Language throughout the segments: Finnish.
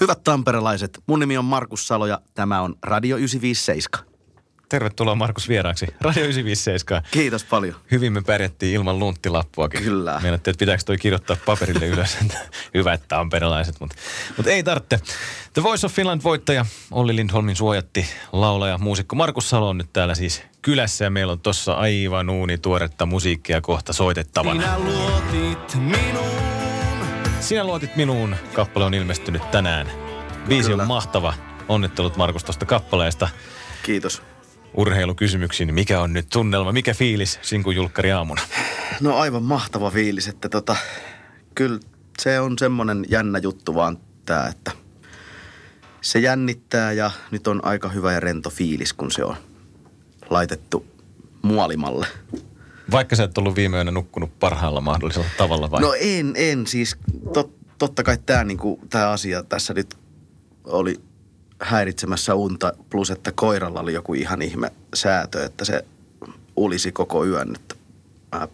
Hyvät tamperelaiset, mun nimi on Markus Salo ja tämä on Radio 957. Tervetuloa Markus vieraaksi Radio 957. Kiitos paljon. Hyvin me pärjättiin ilman lunttilappuakin. Kyllä. Mietittiin, että pitääkö toi kirjoittaa paperille ylös. Hyvä, että tamperelaiset, mutta, mutta ei tarvitse. The Voice of Finland voittaja Olli Lindholmin suojatti laulaja, muusikko Markus Salo on nyt täällä siis kylässä ja meillä on tossa aivan uuni tuoretta musiikkia kohta soitettavana. Sinä luotit minuun. Sinä luotit minuun. Kappale on ilmestynyt tänään. Biisi Kyllä. on mahtava. Onnittelut Markus tuosta kappaleesta. Kiitos. Urheilukysymyksiin. Mikä on nyt tunnelma? Mikä fiilis Sinku Julkkari aamuna? No aivan mahtava fiilis, että tota, kyllä se on semmoinen jännä juttu vaan tää, että se jännittää ja nyt on aika hyvä ja rento fiilis, kun se on laitettu muolimalle. Vaikka sä et ollut viime yönä nukkunut parhaalla mahdollisella tavalla vai? No en, en siis. Tot, totta kai tämä niinku, tää asia tässä nyt oli häiritsemässä unta, plus että koiralla oli joku ihan ihme säätö, että se ulisi koko yön. Että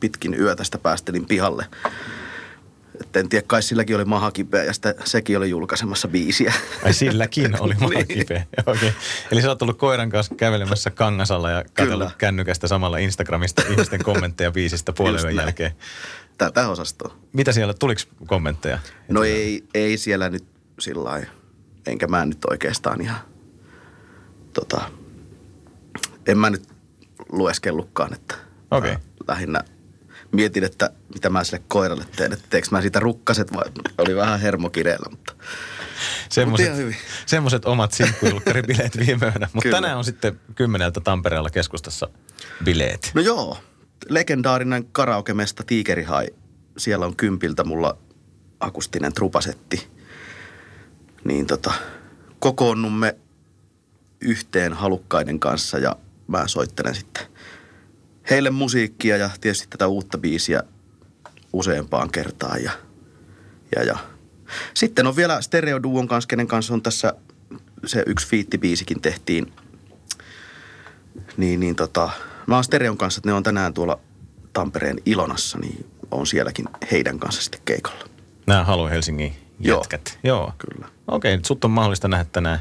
pitkin yötä sitä päästelin pihalle. Et en tiedä, kai silläkin oli maha kipeä ja sitä, sekin oli julkaisemassa biisiä. Ai silläkin oli maha Niin. kipeä. Okay. Eli sä oot ollut koiran kanssa kävelemässä Kangasalla ja katsellut kännykästä samalla Instagramista ihmisten kommentteja biisistä puolen jälkeen. Tätä osastoa. Mitä siellä, tuliko kommentteja? No ei, ei siellä nyt sillä. Enkä mä nyt oikeastaan ihan, tota, en mä nyt lueskellutkaan, että mä lähinnä mietin, että mitä mä sille koiralle teen, että teekö mä siitä rukkaset vai oli vähän hermokireellä, mutta semmoset omat sinkkujulkkaribileet viime yönä. Mutta tänään on sitten kymmeneltä Tampereella keskustassa bileet. No joo, legendaarinen karaokemesta Tiikerihai. Siellä on kympiltä mulla akustinen trupasetti. Niin tota, kokoonnumme yhteen halukkaiden kanssa ja mä soittelen sitten heille musiikkia ja tietysti tätä uutta biisiä useampaan kertaan. Ja, ja, ja. Sitten on vielä Stereo Duon kanssa, kenen kanssa on tässä se yksi fiittibiisikin tehtiin niin, niin tota, mä oon Stereon kanssa, että ne on tänään tuolla Tampereen Ilonassa, niin on sielläkin heidän kanssa sitten keikalla. Nämä Halu Helsingin Joo. jätkät. Joo. Kyllä. Okei, nyt sut on mahdollista nähdä tänään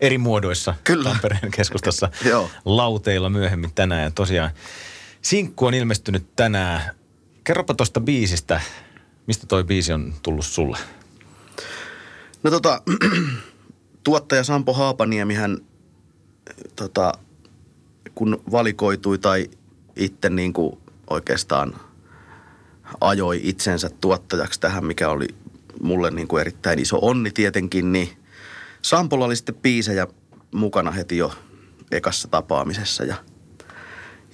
eri muodoissa Kyllä. Tampereen keskustassa Joo. lauteilla myöhemmin tänään. Ja tosiaan Sinkku on ilmestynyt tänään. Kerropa tuosta biisistä, mistä toi biisi on tullut sulle? No tota, tuottaja Sampo Haapaniemi hän tota, kun valikoitui tai itse niin kuin oikeastaan ajoi itsensä tuottajaksi tähän, mikä oli mulle niin kuin erittäin iso onni tietenkin, niin Sampolla oli sitten biisejä mukana heti jo ekassa tapaamisessa ja,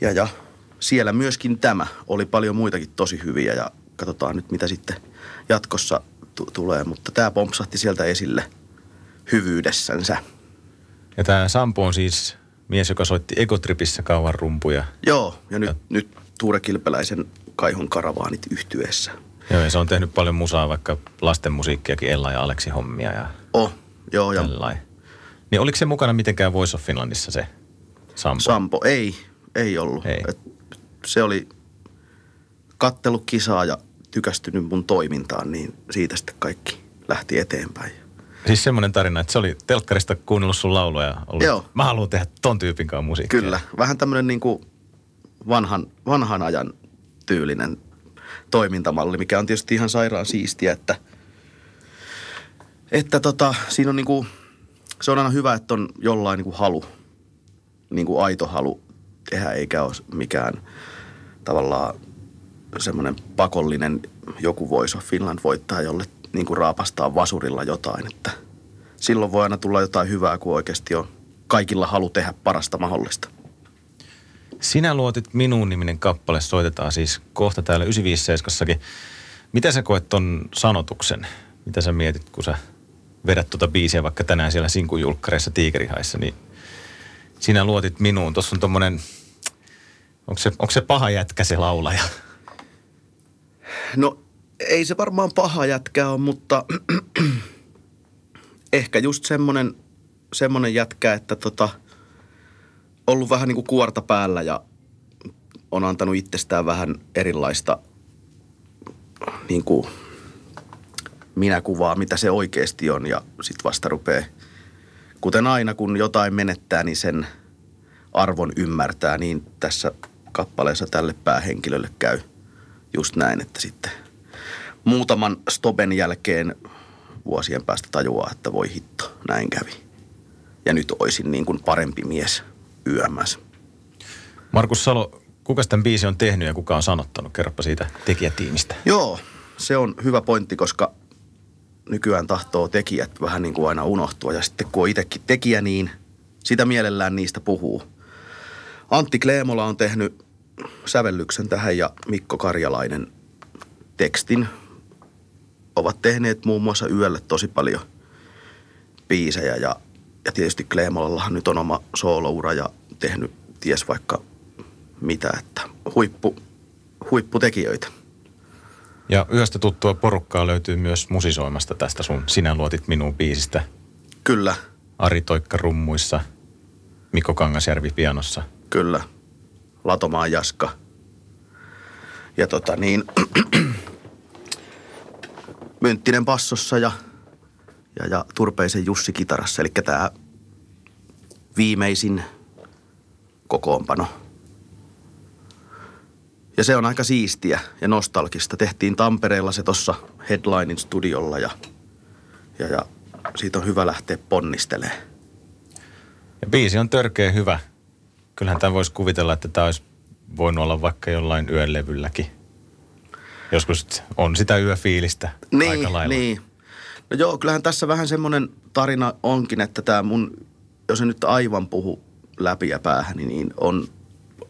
ja, ja siellä myöskin tämä. Oli paljon muitakin tosi hyviä ja katsotaan nyt mitä sitten jatkossa t- tulee, mutta tämä pompsahti sieltä esille hyvyydessänsä. Ja tämä Sampo on siis mies, joka soitti Egotripissä kauan rumpuja. Joo, ja nyt, nyt Tuure Kilpeläisen Kaihun karavaanit yhtyeessä. Joo, ja se on tehnyt paljon musaa, vaikka lasten musiikkiakin, Ella ja Aleksi hommia ja Oh, joo, ja tällainen. Niin oliko se mukana mitenkään Voice of Finlandissa se Sampo? Sampo ei, ei ollut. Ei. Et se oli kattellut kisaa ja tykästynyt mun toimintaan, niin siitä sitten kaikki lähti eteenpäin. Siis semmoinen tarina, että se oli telkkarista kuunnellut sun laulua ja ollut, Joo. mä haluan tehdä ton tyypin kanssa musiikkia. Kyllä, vähän tämmöinen niin kuin vanhan, vanhan ajan tyylinen toimintamalli, mikä on tietysti ihan sairaan siistiä, että, että tota, siinä on niin kuin, se on aina hyvä, että on jollain niin kuin halu, niin kuin aito halu tehdä, eikä ole mikään tavallaan semmoinen pakollinen joku Voice of Finland voittaa, jolle niin kuin raapastaa vasurilla jotain, että silloin voi aina tulla jotain hyvää, kun oikeasti on kaikilla halu tehdä parasta mahdollista. Sinä luotit minuun niminen kappale, soitetaan siis kohta täällä 957 Mitä sä koet ton sanotuksen? Mitä sä mietit, kun sä vedät tuota biisiä vaikka tänään siellä sinkujulkkareissa Tiikerihaissa, niin sinä luotit minuun. Tuossa on tommonen, onko se, onko se paha jätkä se laulaja? No ei se varmaan paha jätkä ole, mutta ehkä just semmonen, semmonen jätkä, että tota, ollut vähän niin kuin kuorta päällä ja on antanut itsestään vähän erilaista niin kuin minä kuvaa, mitä se oikeasti on ja sitten vasta rupeaa, kuten aina kun jotain menettää, niin sen arvon ymmärtää, niin tässä kappaleessa tälle päähenkilölle käy just näin, että sitten muutaman stopen jälkeen vuosien päästä tajuaa, että voi hitto, näin kävi. Ja nyt oisin niin kuin parempi mies yömässä. Markus Salo, kuka tämän biisi on tehnyt ja kuka on sanottanut? Kerropa siitä tekijätiimistä. Joo, se on hyvä pointti, koska nykyään tahtoo tekijät vähän niin kuin aina unohtua. Ja sitten kun on itsekin tekijä, niin sitä mielellään niistä puhuu. Antti Kleemola on tehnyt sävellyksen tähän ja Mikko Karjalainen tekstin. Ovat tehneet muun muassa yölle tosi paljon biisejä ja, ja tietysti Kleemolallahan nyt on oma sooloura ja tehnyt ties vaikka mitä, että huippu, huipputekijöitä. Ja yöstä tuttua porukkaa löytyy myös musisoimasta tästä sun Sinä luotit minuun biisistä. Kyllä, Ari Toikka rummuissa, Mikko Kangasjärvi pianossa. kyllä. Latomaan Jaska. Ja tota niin, Mynttinen passossa ja, ja, ja Turpeisen Jussi kitarassa. Eli tämä viimeisin kokoonpano. Ja se on aika siistiä ja nostalgista. Tehtiin Tampereella se tuossa Headlinein studiolla ja, ja, ja siitä on hyvä lähteä ponnistelemaan. Ja biisi on törkeä hyvä. Kyllähän tämän voisi kuvitella, että tämä olisi voinut olla vaikka jollain yölevylläkin. Joskus on sitä yöfiilistä aika lailla. Niin. No joo, kyllähän tässä vähän semmoinen tarina onkin, että tämä mun, jos en nyt aivan puhu läpi ja päähän, niin on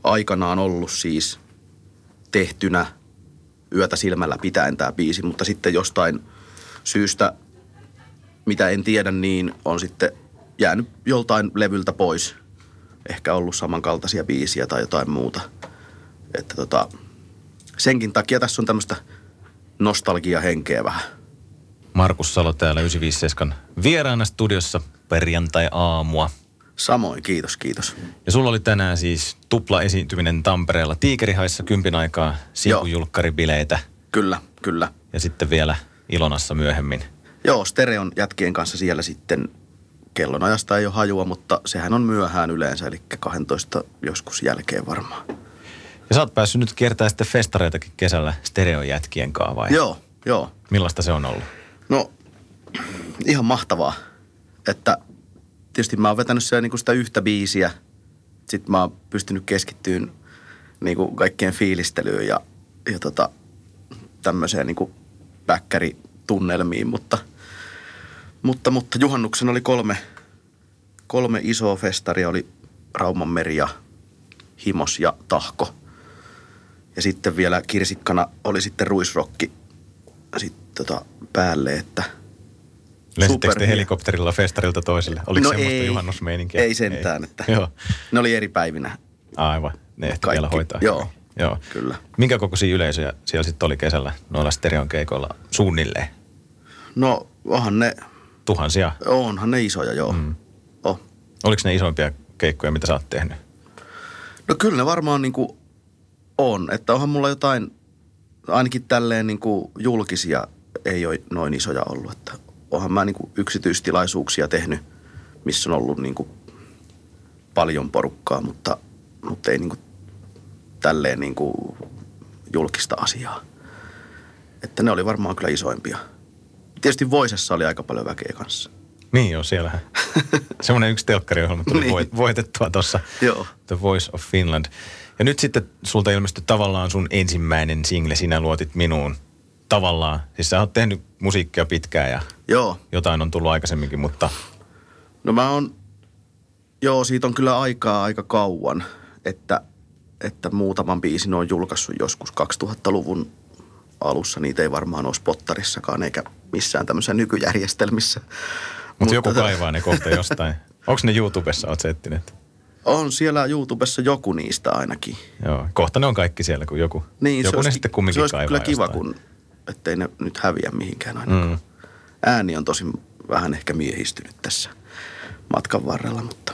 aikanaan ollut siis tehtynä yötä silmällä pitäen tämä biisi, mutta sitten jostain syystä, mitä en tiedä, niin on sitten jäänyt joltain levyltä pois. Ehkä ollut samankaltaisia biisiä tai jotain muuta. Että tota, senkin takia tässä on tämmöistä nostalgiahenkeä vähän. Markus Salo täällä 957 vieraana studiossa perjantai-aamua. Samoin, kiitos, kiitos. Ja sulla oli tänään siis tupla esiintyminen Tampereella Tiikerihaissa kympin aikaa, sinkujulkkaribileitä Kyllä, kyllä. ja sitten vielä Ilonassa myöhemmin. Joo, Stereon jätkien kanssa siellä sitten kellonajasta ei ole hajua, mutta sehän on myöhään yleensä, eli 12 joskus jälkeen varmaan. Ja sä oot päässyt nyt kiertämään sitten festareitakin kesällä stereojätkien kanssa vai? Joo, joo. Millaista se on ollut? No, ihan mahtavaa. Että tietysti mä oon vetänyt siellä niinku sitä yhtä biisiä. Sitten mä oon pystynyt keskittyyn niinku kaikkien fiilistelyyn ja, ja tota, tämmöiseen niinku päkkäritunnelmiin. Mutta, mutta, mutta juhannuksen oli kolme, kolme isoa festaria. Oli Rauman meri ja Himos ja Tahko. Ja sitten vielä kirsikkana oli sitten ruisrokki sitten tota päälle, että Lensittekö te helikopterilla festarilta toiselle? Oliko No semmoista ei, juhannusmeininkiä? ei sentään, että Joo, ne oli eri päivinä. aivan. Ne ehti Kaikki. vielä hoitaa. Joo. Joo. Kyllä. Minkä kokoisia yleisöjä siellä sitten oli kesällä noilla stereon keikoilla suunnilleen? No onhan ne, Tuhansia. onhan ne isoja joo. Mm. Oh. Oliko ne isoimpia keikkoja, mitä sä oot tehnyt? No kyllä ne varmaan niinku on, että onhan mulla jotain, ainakin tälleen niinku julkisia ei ole noin isoja ollut, että onhan mä niinku yksityistilaisuuksia tehnyt, missä on ollut niinku paljon porukkaa, mutta, mutta ei niinku tälleen niinku julkista asiaa. Että ne oli varmaan kyllä isoimpia. Tietysti Voisessa oli aika paljon väkeä kanssa. Niin joo, siellähän. Semmoinen yksi telkkariohjelma tuli Niin. voitettua tuossa. Joo. The Voice of Finland. Ja nyt sitten sulta ilmestyi tavallaan sun ensimmäinen single, Sinä luotit minuun. Tavallaan. Siis sä oot tehnyt musiikkia pitkään ja Joo, jotain on tullut aikaisemminkin, mutta No mä oon, joo siitä on kyllä aikaa aika kauan, että, että muutaman biisin on julkaissut joskus 2000-luvun alussa. Niitä ei varmaan ole spottarissakaan eikä missään tämmöisissä nykyjärjestelmissä. Mutta joku kaivaa ne kohta jostain. Onko ne YouTubessa, oot sä etsinyt? On siellä YouTubessa joku niistä ainakin. Joo, kohta ne on kaikki siellä, kun joku, Niin, joku ne olisi- sitten kumminkin se olisi kaivaa kyllä kiva, jostain. kun, ettei ne nyt häviä mihinkään ainakaan. Mm. Ääni on tosi vähän ehkä miehistynyt tässä matkan varrella, mutta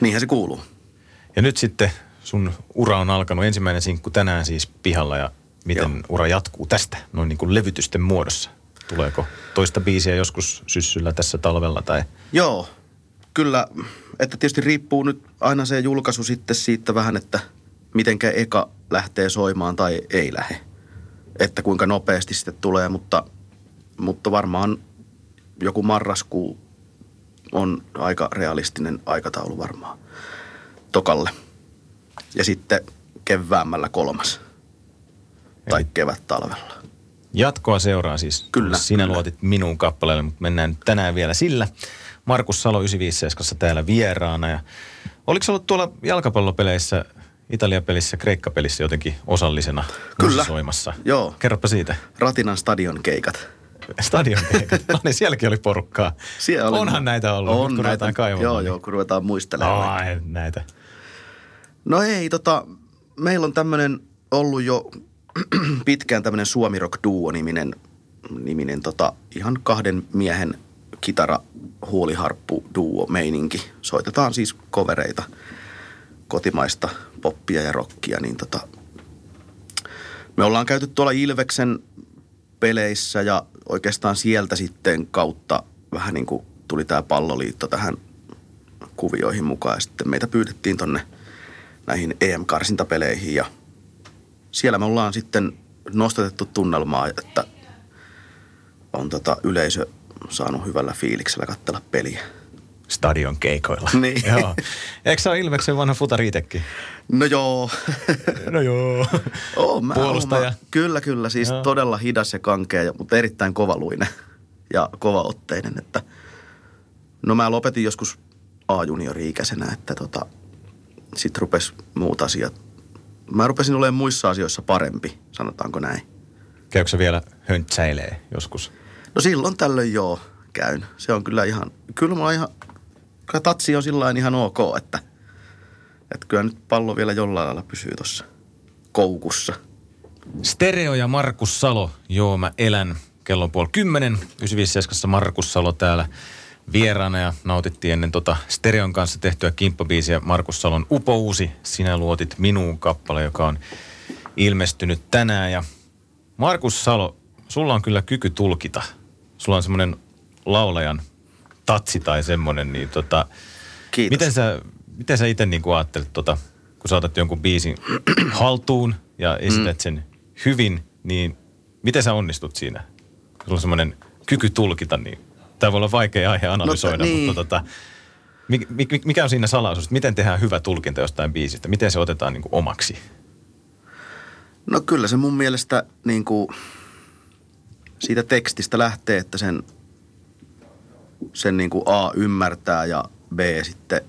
niinhän se kuuluu. Ja nyt sitten sun ura on alkanut. Ensimmäinen sinkku tänään siis pihalla ja miten Joo. ura jatkuu tästä noin niin kuin levytysten muodossa. Tuleeko toista biisiä joskus syssyllä tässä talvella tai? Joo, kyllä. Että tietysti riippuu nyt aina se julkaisu sitten siitä vähän, että mitenkä eka lähtee soimaan tai ei lähde. Että kuinka nopeasti sitten tulee, mutta, mutta varmaan joku marraskuu on aika realistinen aikataulu varmaan tokalle. Ja sitten keväämällä kolmas. Tai Eli- kevät talvella. Jatkoa seuraa siis. Kyllä, Sinä kyllä. luotit minun kappaleelle, mutta mennään nyt tänään vielä sillä. Markus Salo 957 täällä vieraana. Ja oliko ollut tuolla jalkapallopeleissä, Italia-pelissä, Kreikka-pelissä jotenkin osallisena Kyllä. soimassa? Joo. Kerropa siitä. Ratinan stadion keikat. Stadion keikat. no niin, sielläkin oli porukkaa. Siellä oli- Onhan näitä ollut, On nyt kun ruvetaan kaivamaan. Joo, niin- joo, kun ruvetaan muistelemaan. Ai, näitä. No ei, tota, meillä on tämmöinen ollut jo pitkään tämmöinen Suomi Rock Duo niminen, niminen tota, ihan kahden miehen kitara huuliharppu duo meininki. Soitetaan siis kovereita, kotimaista poppia ja rockia, niin tota, me ollaan käyty tuolla Ilveksen peleissä ja oikeastaan sieltä sitten kautta vähän niin kuin tuli tämä palloliitto tähän kuvioihin mukaan ja sitten meitä pyydettiin tonne näihin EM-karsintapeleihin ja siellä me ollaan sitten nostatettu tunnelmaa, että on tota yleisö saanut hyvällä fiiliksellä katsella peliä. Stadion keikoilla. Niin. Joo. Eikö se ole Ilveksen vanha futari itekin? No joo. No joo. Oo, mä, Puolustaja. Mä, kyllä, kyllä. Siis Joo. todella hidas ja kankea, mutta erittäin kovaluinen ja kovaotteinen. Että no mä lopetin joskus A-juniori-ikäisenä, että tota, sit rupes muut asiat. Mä rupesin olemaan muissa asioissa parempi, sanotaanko näin. Käykö se vielä höntsäilee joskus? No silloin tällöin joo käyn. Se on kyllä ihan, kyllä on ihan, kyllä tatsi on sillä ihan ok, että, että kyllä nyt pallo vielä jollain lailla pysyy tuossa koukussa. Stereo ja Markus Salo, joo mä elän. Kello on puoli kymmenen, 957 Markus Salo täällä vieraana ja nautittiin ennen tota Stereon kanssa tehtyä kimppabiisiä Markus Salon upouusi Sinä luotit minuun kappale, joka on ilmestynyt tänään. Ja Markus Salo, sulla on kyllä kyky tulkita. Sulla on semmoinen laulajan tatsi tai semmoinen, niin tota, Kiitos. Miten sä, miten sä itse niin ajattelet, tota, kun sä otat jonkun biisin haltuun ja esität sen hyvin, niin miten sä onnistut siinä? Sulla on semmoinen kyky tulkita, niin tämä voi olla vaikea aihe analysoida, No, niin. mutta tota, mi- mi- mikä on siinä salaisuus? Miten tehdään hyvä tulkinta jostain biisistä? Miten se otetaan niin kuin omaksi? No kyllä se mun mielestä niin kuin siitä tekstistä lähtee, että sen, sen niin kuin A ymmärtää ja B sitten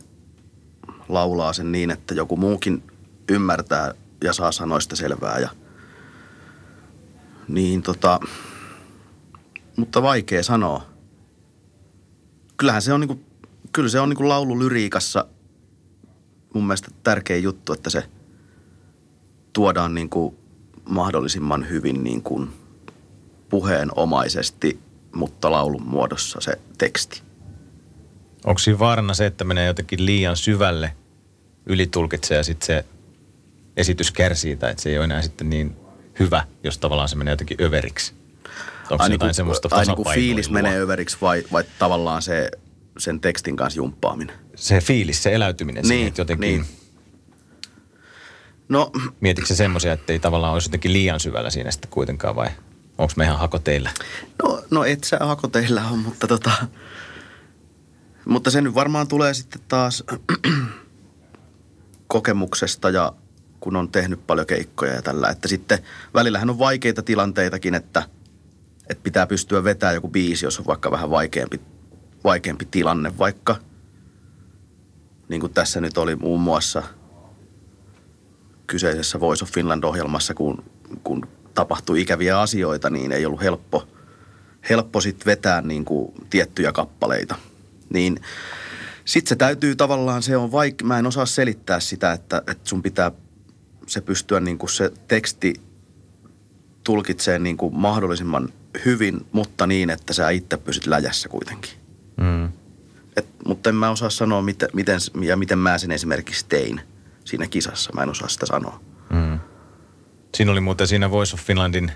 laulaa sen niin, että joku muukin ymmärtää ja saa sanoista selvää. Ja, niin tota, mutta vaikea sanoa. Kyllähän se on niin kuin, kyllä se on niin kuin laululyriikassa mun mielestä tärkeä juttu, että se tuodaan niin kuin mahdollisimman hyvin niin kuin puheenomaisesti, mutta laulun muodossa se teksti. Onko siinä vaarana se, että menee jotenkin liian syvälle, ylitulkitsee ja sitten se esitys kärsii tai että se ei ole enää sitten niin hyvä, jos tavallaan se menee jotenkin överiksi? Onko se niin jotain kuin- semmoista ai niin fiilis menee överiksi vai, vai tavallaan se sen tekstin kanssa jumppaaminen? Se fiilis, se eläytyminen niin, Niin, siihen, että jotenkin niin. niin. No mietitkö se semmoisia, että ei tavallaan olisi jotenkin liian syvällä siinä sitten kuitenkaan vai onko me ihan hakoteillä? No, no et sä hakoteilla on, mutta tota... Mutta se nyt varmaan tulee sitten taas kokemuksesta ja kun on tehnyt paljon keikkoja ja tällä. Että sitten välillähän on vaikeita tilanteitakin, että, että pitää pystyä vetämään joku biisi, jos on vaikka vähän vaikeampi, vaikeampi tilanne vaikka. Niin kuin tässä nyt oli muun muassa kyseisessä Voice of Finland-ohjelmassa, kun, kun tapahtui ikäviä asioita, niin ei ollut helppo, helppo sit vetää niin kuin tiettyjä kappaleita. Niin sitten se täytyy tavallaan, se on vaik, mä en osaa selittää sitä, että, että sun pitää se pystyä niin kuin se teksti tulkitsee niin kuin mahdollisimman hyvin, mutta niin, että sä itse pysyt läjässä kuitenkin. Mm. Et, mutta en mä osaa sanoa, miten, miten, ja miten mä sen esimerkiksi tein siinä kisassa. Mä en osaa sitä sanoa. Mm. Siinä oli muuten siinä Voice of Finlandin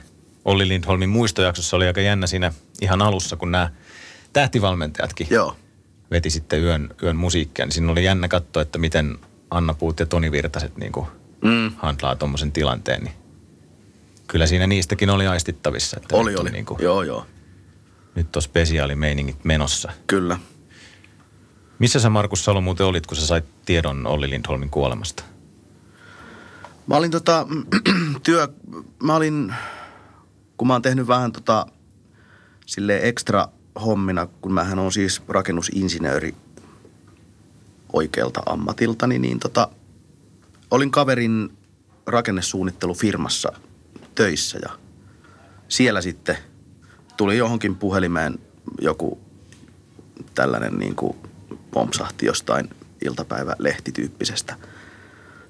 Olli Lindholmin muistojaksossa oli aika jännä siinä ihan alussa, kun nämä tähtivalmentajatkin Joo. veti sitten yön, yön musiikkia, niin siinä oli jännä katsoa, että miten Anna Puut ja Toni Virtaset niin kuin Mm. handlaa tuommoisen tilanteen, niin kyllä siinä niistäkin oli aistittavissa, että Oli, oli. Niin kuin, Joo, joo. nyt on spesiaalimeiningit menossa. Kyllä. Missä sä Markus Salo muuten olit, kun sä sait tiedon Olli Lindholmin kuolemasta? Mä olin tota, työ, mä olin, kun mä oon tehnyt vähän tota, sille ekstra hommina, kun mähän on siis rakennusinsinööri oikealta ammatiltani, niin tota, olin kaverin rakennesuunnittelufirmassa töissä ja siellä sitten tuli johonkin puhelimeen joku tällainen niin kuin pompsahti jostain iltapäivälehtityyppisestä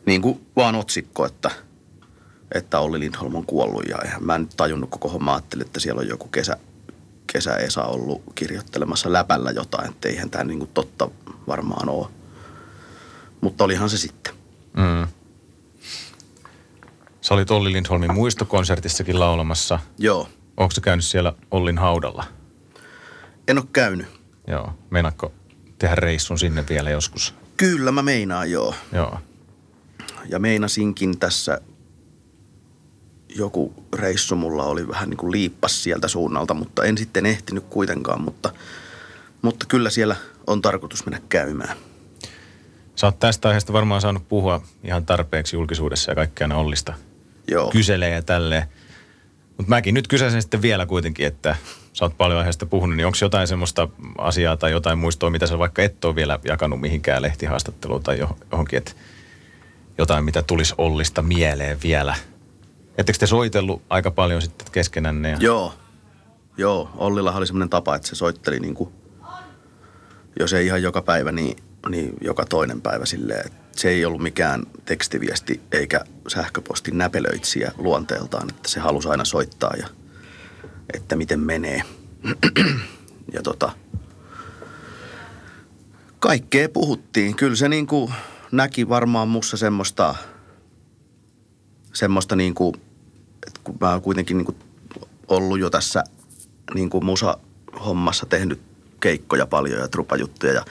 niin kuin vaan otsikko, että, että Olli Lindholm on kuollut ja eihän mä en tajunnut koko homma. Ajattelin, että siellä on joku kesä, kesä Esa ollut kirjoittelemassa läpällä jotain, että eihän tämä niin kuin totta varmaan ole. Mutta olihan se sitten. Mm. Sä olit Olli Lindholmin muistokonsertissakin laulamassa. Joo, Onko sä käynyt siellä Ollin haudalla? en ole käynyt. Joo. Meinaatko tehdä reissun sinne vielä joskus? Kyllä mä meinaan joo. Joo. Ja meinasinkin tässä joku reissu mulla oli vähän niin kuin liippas sieltä suunnalta, mutta en sitten ehtinyt kuitenkaan, mutta, mutta kyllä siellä on tarkoitus mennä käymään. Sä oot tästä aiheesta varmaan saanut puhua ihan tarpeeksi julkisuudessa ja kaikkea Ollista Joo. kyselee ja tälleen. Mutta mäkin nyt kysäisin sitten vielä kuitenkin, että sä oot paljon aiheesta puhunut, niin onko jotain semmoista asiaa tai jotain muistoa, mitä sä vaikka et ole vielä jakanut mihinkään lehtihaastatteluun tai johon- johonkin, että jotain, mitä tulisi Ollista mieleen vielä? Ettekö te soitellut aika paljon sitten keskenänne? Ja... Joo. Joo, Ollillahan oli semmoinen tapa, että se soitteli niin kuin, jos ei ihan joka päivä, niin, niin joka toinen päivä silleen. että Se ei ollut mikään tekstiviesti eikä sähköposti näpelöitsiä luonteeltaan, että se halusi aina soittaa ja että miten menee. ja tota, kaikkea puhuttiin. Kyllä se niin kuin näki varmaan mussa semmoista, semmoista niin kuin, että kun mä oon kuitenkin niin kuin ollut jo tässä niin kuin musa-hommassa tehnyt keikkoja paljon ja trupajuttuja ja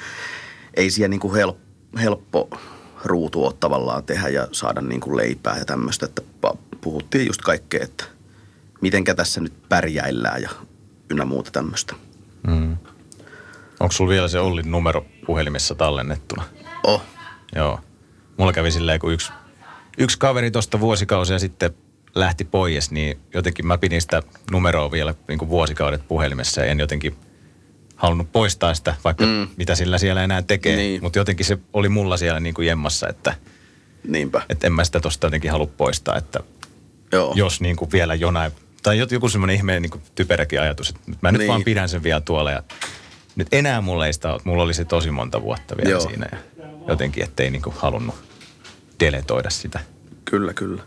ei siellä niin kuin help, helppo ruutu ole tavallaan tehdä ja saada niin kuin leipää ja tämmöistä, että puhuttiin just kaikkea, että mitenkä tässä nyt pärjäillään ja ynnä muuta tämmöistä. Mm. Onko sulla vielä se Ollin numero puhelimessa tallennettuna? Oh, Joo. Mulla kävi silleen, kun yksi, yksi kaveri tuosta vuosikausia sitten lähti pois, niin jotenkin mä pidin sitä numeroa vielä niin kuin vuosikaudet puhelimessa ja en jotenkin halunnut poistaa sitä, vaikka mm. mitä sillä siellä enää tekee. Niin. Mutta jotenkin se oli mulla siellä niin kuin jemmassa, että, niinpä. että en mä sitä tosta jotenkin halua poistaa, että Joo. jos niin kuin vielä jonain, tai joku semmoinen ihmeen niin kuin typeräkin ajatus, että mä nyt Niin. vaan pidän sen vielä tuolla ja nyt enää mulla ei sitä ole, mulla oli se tosi monta vuotta vielä Joo. siinä ja jotenkin, ettei niin kuin halunnut deletoida sitä. Kyllä, kyllä.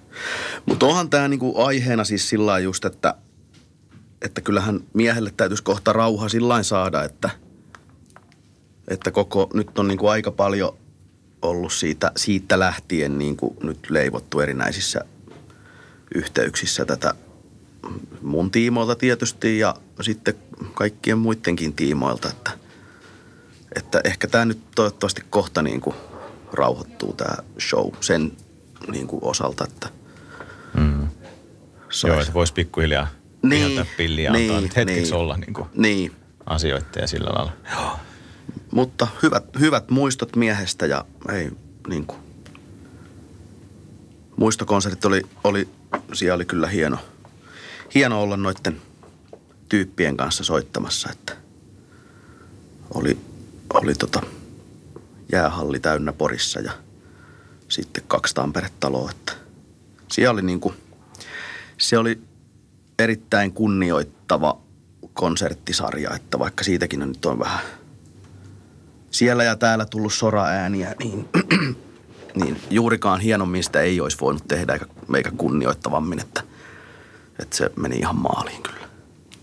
Mutta onhan tämä niinku aiheena siis sillä just, että, että kyllähän miehelle täytyisi kohta rauha sillä saada, että, että koko, nyt on niinku aika paljon ollut siitä, siitä lähtien niinku nyt leivottu erinäisissä yhteyksissä tätä mun tiimoilta tietysti ja sitten kaikkien muidenkin tiimoilta, että, että ehkä tämä nyt toivottavasti kohta niin kuin rauhoittuu tämä show sen niin kuin osalta, että Mm. sais- Joo, että voisi pikkuhiljaa niin, viheltää pilliä antaa niin, nyt hetkeksi niin. olla niin kuin Niin, asioiden ja sillä lailla. Joo. mutta hyvät, hyvät muistot miehestä ja ei niin kuin. Muistokonsertit oli, oli, siellä oli kyllä hieno, hieno olla noiden tyyppien kanssa soittamassa, että oli, oli tota jäähalli täynnä Porissa ja sitten kaksi Tampere-taloa, että siellä oli niin kuin, se oli erittäin kunnioittava konserttisarja, että vaikka siitäkin on nyt on vähän siellä ja täällä tullut sora-ääniä, niin, niin juurikaan hienommin sitä ei olisi voinut tehdä eikä, eikä kunnioittavammin, että, että se meni ihan maaliin kyllä.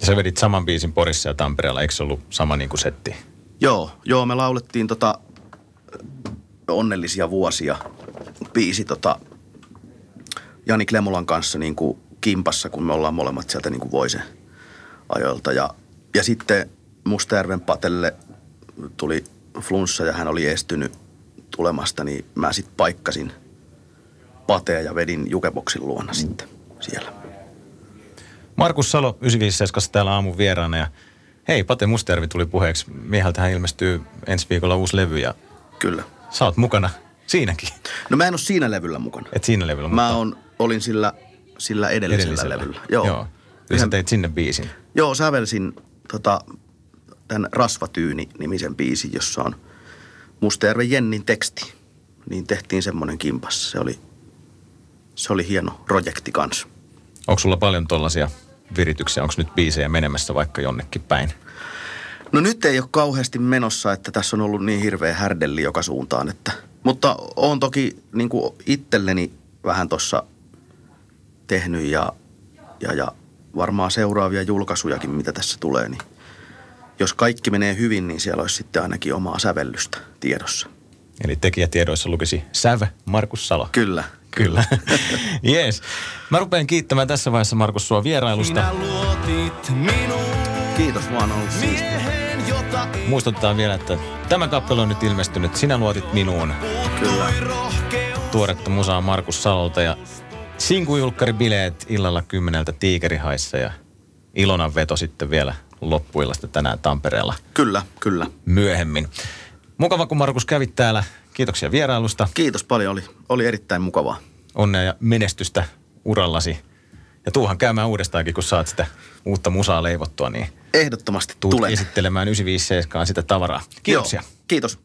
Ja sä vedit saman biisin Porissa ja Tampereella, eikö se ollut sama niin kuin setti? Joo, joo, me laulettiin tota onnellisia vuosia biisi tota Jani Klemulan kanssa niin kuin kimpassa, kun me ollaan molemmat sieltä niin kuin Voisen ajoilta. Ja, ja sitten Mustajärven Patelle tuli flunssa ja hän oli estynyt tulemasta, niin mä sitten paikkasin Patea ja vedin Jukeboksin luona sitten siellä. Markus Salo 957 täällä aamun vieraana ja hei, Pate Mustajärvi tuli puheeksi. Mieheltähän ilmestyy ensi viikolla uusi levy ja Kyllä. sä oot mukana siinäkin. No mä en ole siinä levyllä mukana. Et siinä levyllä, Mä mutta on, olin sillä, sillä edellisellä, edellisellä. levyllä. Joo. Joo. Ja sä teit sinne biisin. Joo, sävelsin tota, tämän Rasvatyyni-nimisen biisin, jossa on Mustajärven Jennin teksti. Niin tehtiin semmoinen kimpas. Se oli, se oli hieno projekti kanssa. Onko sulla paljon tollaisia virityksiä? Onko nyt biisejä menemässä vaikka jonnekin päin? No nyt ei ole kauheasti menossa, että tässä on ollut niin hirveä härdelli joka suuntaan. Että, mutta on toki niin kuin itselleni vähän tuossa tehnyt ja, ja, ja varmaan seuraavia julkaisujakin, mitä tässä tulee, niin jos kaikki menee hyvin, niin siellä olisi sitten ainakin omaa sävellystä tiedossa. Eli tekijätiedoissa lukisi Säv Markus Salo. Kyllä. Kyllä. Jees. Mä rupean kiittämään tässä vaiheessa Markus sua vierailusta. Sinä luotit minuun Kiitos vaan, on ollut siistiä. miehen, jota ei Muistutetaan vielä, että tämä kappale on nyt ilmestynyt. Sinä luotit minuun. Kyllä. Tuoretta musaa Markus Salolta ja Sinkujulkkari-bileet illalla kymmeneltä Tiikerihaissa ja Ilonan veto sitten vielä loppuillasta tänään Tampereella Kyllä, kyllä. myöhemmin. Mukava, kun Markus kävit täällä. Kiitoksia vierailusta. Kiitos paljon, oli, oli erittäin mukavaa. Onnea ja menestystä urallasi. Ja tuuhan käymään uudestaankin, kun saat sitä uutta musaa leivottua, niin Ehdottomasti tulen. esittelemään 957 sitä tavaraa. Kiitoksia. Joo, kiitos.